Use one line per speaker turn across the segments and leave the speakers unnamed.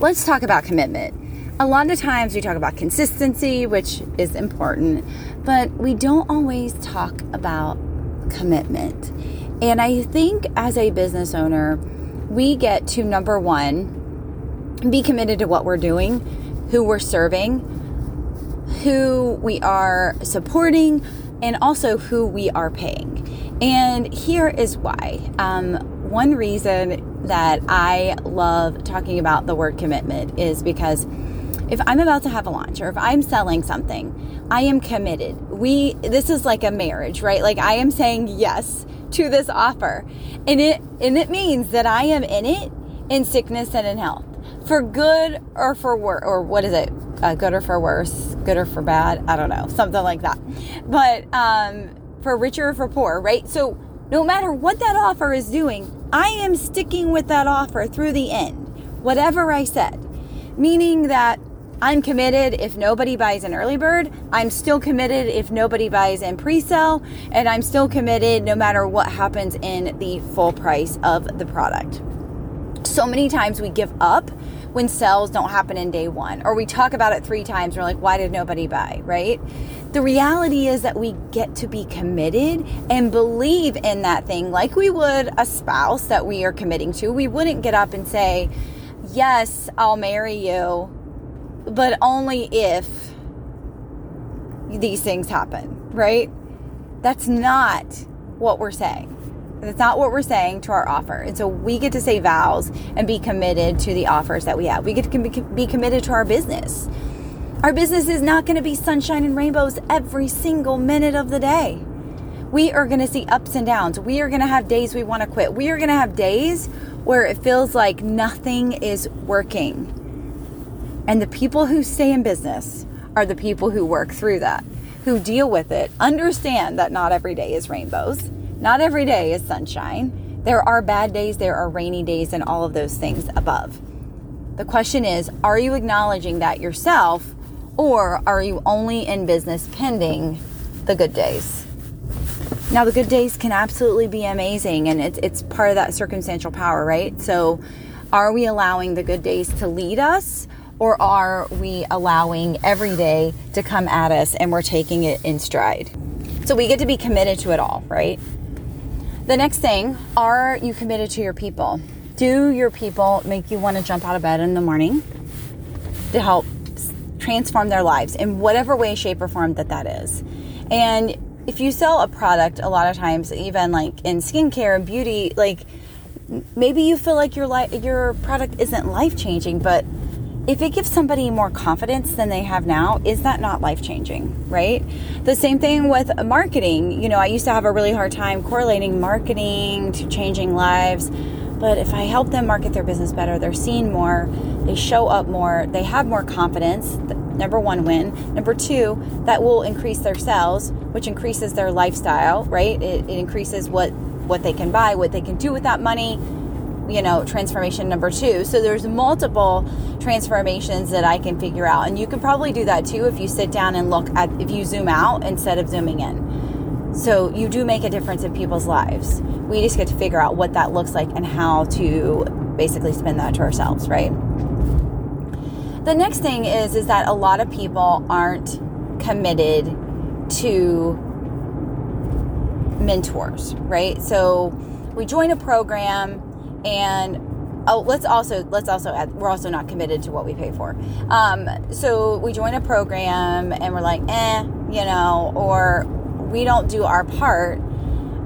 let's talk about commitment. A lot of times we talk about consistency, which is important, but we don't always talk about commitment. And I think as a business owner, we get to number one, be committed to what we're doing, who we're serving, who we are supporting, and also who we are paying. And here is why. Um, one reason that I love talking about the word commitment is because if I'm about to have a launch or if I'm selling something, I am committed. We this is like a marriage, right? Like I am saying yes to this offer. And it and it means that I am in it in sickness and in health. For good or for worse or what is it? Uh, good or for worse, good or for bad, I don't know, something like that. But um for richer or for poor, right? So no matter what that offer is doing, I am sticking with that offer through the end, whatever I said. Meaning that I'm committed if nobody buys an early bird. I'm still committed if nobody buys in pre sale. And I'm still committed no matter what happens in the full price of the product. So many times we give up when sales don't happen in day one, or we talk about it three times. We're like, why did nobody buy? Right? The reality is that we get to be committed and believe in that thing like we would a spouse that we are committing to. We wouldn't get up and say, Yes, I'll marry you but only if these things happen, right? That's not what we're saying. That's not what we're saying to our offer. And so we get to say vows and be committed to the offers that we have. We get to be committed to our business. Our business is not going to be sunshine and rainbows every single minute of the day. We are going to see ups and downs. We are going to have days we want to quit. We are going to have days where it feels like nothing is working. And the people who stay in business are the people who work through that, who deal with it, understand that not every day is rainbows, not every day is sunshine. There are bad days, there are rainy days, and all of those things above. The question is are you acknowledging that yourself, or are you only in business pending the good days? Now, the good days can absolutely be amazing, and it's, it's part of that circumstantial power, right? So, are we allowing the good days to lead us? Or are we allowing every day to come at us and we're taking it in stride? So we get to be committed to it all, right? The next thing, are you committed to your people? Do your people make you want to jump out of bed in the morning to help transform their lives in whatever way, shape, or form that that is? And if you sell a product, a lot of times, even like in skincare and beauty, like maybe you feel like your life, your product isn't life changing, but if it gives somebody more confidence than they have now, is that not life changing, right? The same thing with marketing. You know, I used to have a really hard time correlating marketing to changing lives. But if I help them market their business better, they're seen more, they show up more, they have more confidence. Number one, win. Number two, that will increase their sales, which increases their lifestyle, right? It, it increases what what they can buy, what they can do with that money, you know, transformation number two. So there's multiple transformations that I can figure out. And you can probably do that too if you sit down and look at, if you zoom out instead of zooming in. So you do make a difference in people's lives. We just get to figure out what that looks like and how to basically spin that to ourselves, right? The next thing is is that a lot of people aren't committed to mentors, right? So we join a program and oh let's also let's also add we're also not committed to what we pay for. Um, so we join a program and we're like eh you know or we don't do our part.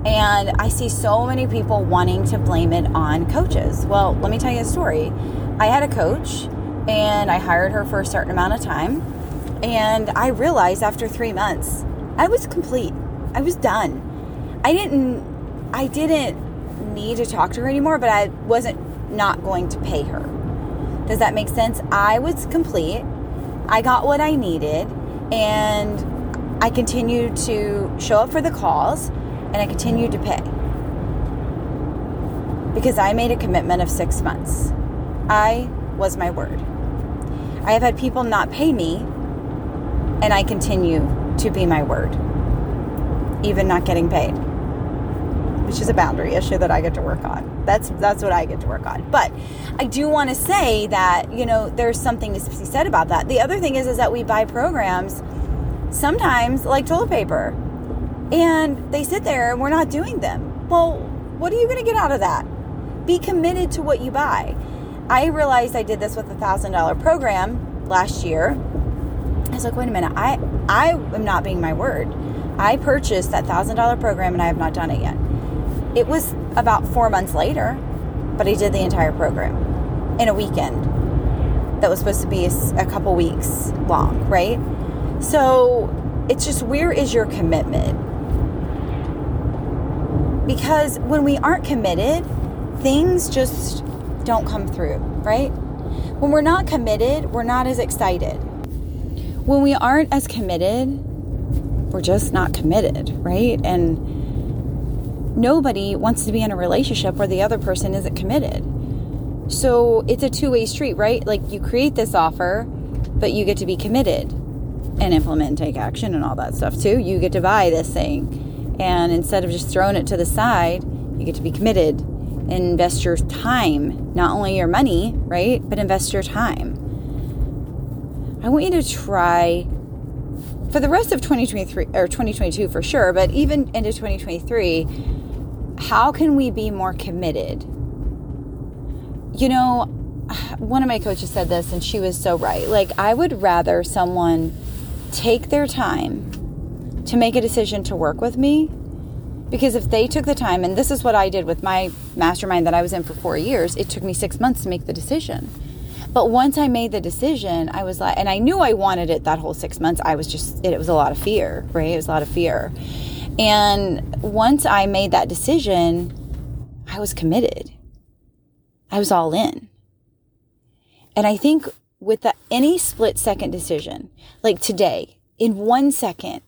And i see so many people wanting to blame it on coaches. Well let me tell you a story. I had a coach and i hired her for a certain amount of time. And i realized after three months i was complete. I was done. I didn't i didn't need to talk to her anymore, but I wasn't not going to pay her. Does that make sense? I was complete. I got what I needed and I continued to show up for the calls and I continued to pay. Because I made a commitment of six months. I was my word. I have had people not pay me and I continue to be my word, even not getting paid It's just a boundary issue that I get to work on. That's that's what I get to work on. But I do want to say that, you know, there's something to be said about that. The other thing is is that we buy programs sometimes like toilet paper. And they sit there and we're not doing them. Well, what are you going to get out of that? Be committed to what you buy. I realized I did this with a thousand dollar program last year. I was like, wait a minute, I I am not being my word. I purchased that thousand dollar program and I have not done it yet. It was about four months later, but I did the entire program in a weekend that was supposed to be a, couple weeks long, right? So it's just where is your commitment? Because when we aren't committed, things just don't come through, right? When we're not committed, we're not as excited. When we aren't as committed, we're just not committed, right? And nobody wants to be in a relationship where the other person isn't committed. So it's a two way street, right? Like you create this offer, but you get to be committed and implement take action and all that stuff too. You get to buy this thing. And instead of just throwing it to the side, you get to be committed invest your time, not only your money, right? But invest your time. I want you to try for the rest of 2023 or 2022 for sure, but even into 2023, how can we be more committed? You know, one of my coaches said this and she was so right. Like, I would rather someone take their time to make a decision to work with me because if they took the time, and this is what I did with my mastermind that I was in for four years, it took me six months to make the decision. But once I made the decision, I was like, and I knew I wanted it that whole six months. I was just, it, was a lot of fear, right? It was a lot of fear. And once I made that decision, I was committed. I was all in. And I think with the, any split second decision, like today, in one second,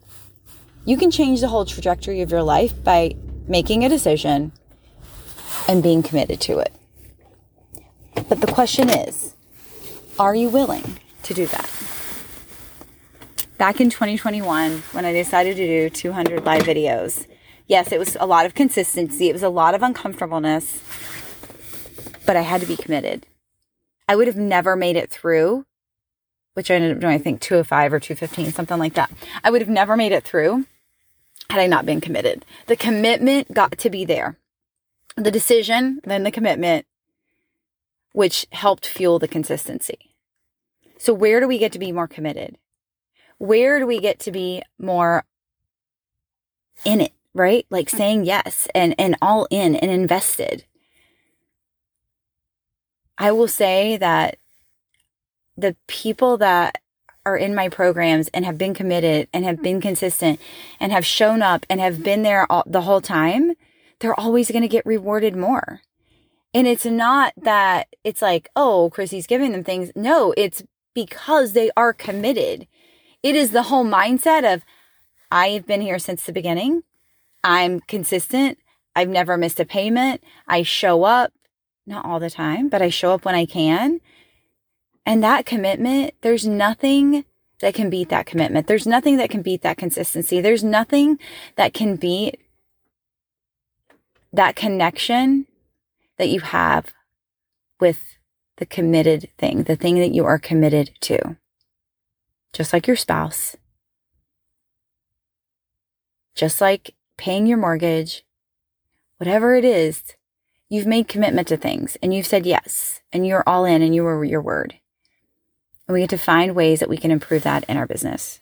you can change the whole trajectory of your life by making a decision and being committed to it. But the question is, are you willing to do that? Back in 2021, when I decided to do 200 live videos, yes, it was a lot of consistency, it was a lot of uncomfortableness, but I had to be committed. I would have never made it through, which I ended up doing, I think 205 or 215, something like that. I would have never made it through had I not been committed. The commitment got to be there. The decision, then the commitment, which helped fuel the consistency. So, where do we get to be more committed? Where do we get to be more in it, right? Like mm-hmm. saying yes and, and all in and invested. I will say that the people that are in my programs and have been committed and have mm-hmm. been consistent and have shown up and have been there all, the whole time, they're always going to get rewarded more. And it's not mm-hmm. that it's like, oh, Chrissy's giving them things. No, it's because they are committed. It is the whole mindset of, I've been here since the beginning. I'm consistent. I've never missed a payment. I show up, not all the time, but I show up when I can. And that commitment, there's nothing that can beat that commitment. There's nothing that can beat that consistency. There's nothing that can beat that connection that you have with the committed thing, the thing that you are committed to. Just like your spouse, just like paying your mortgage, whatever it is, you've made commitment to things and you've said yes and you're all in and you were your word. And we get to find ways that we can improve that in our business.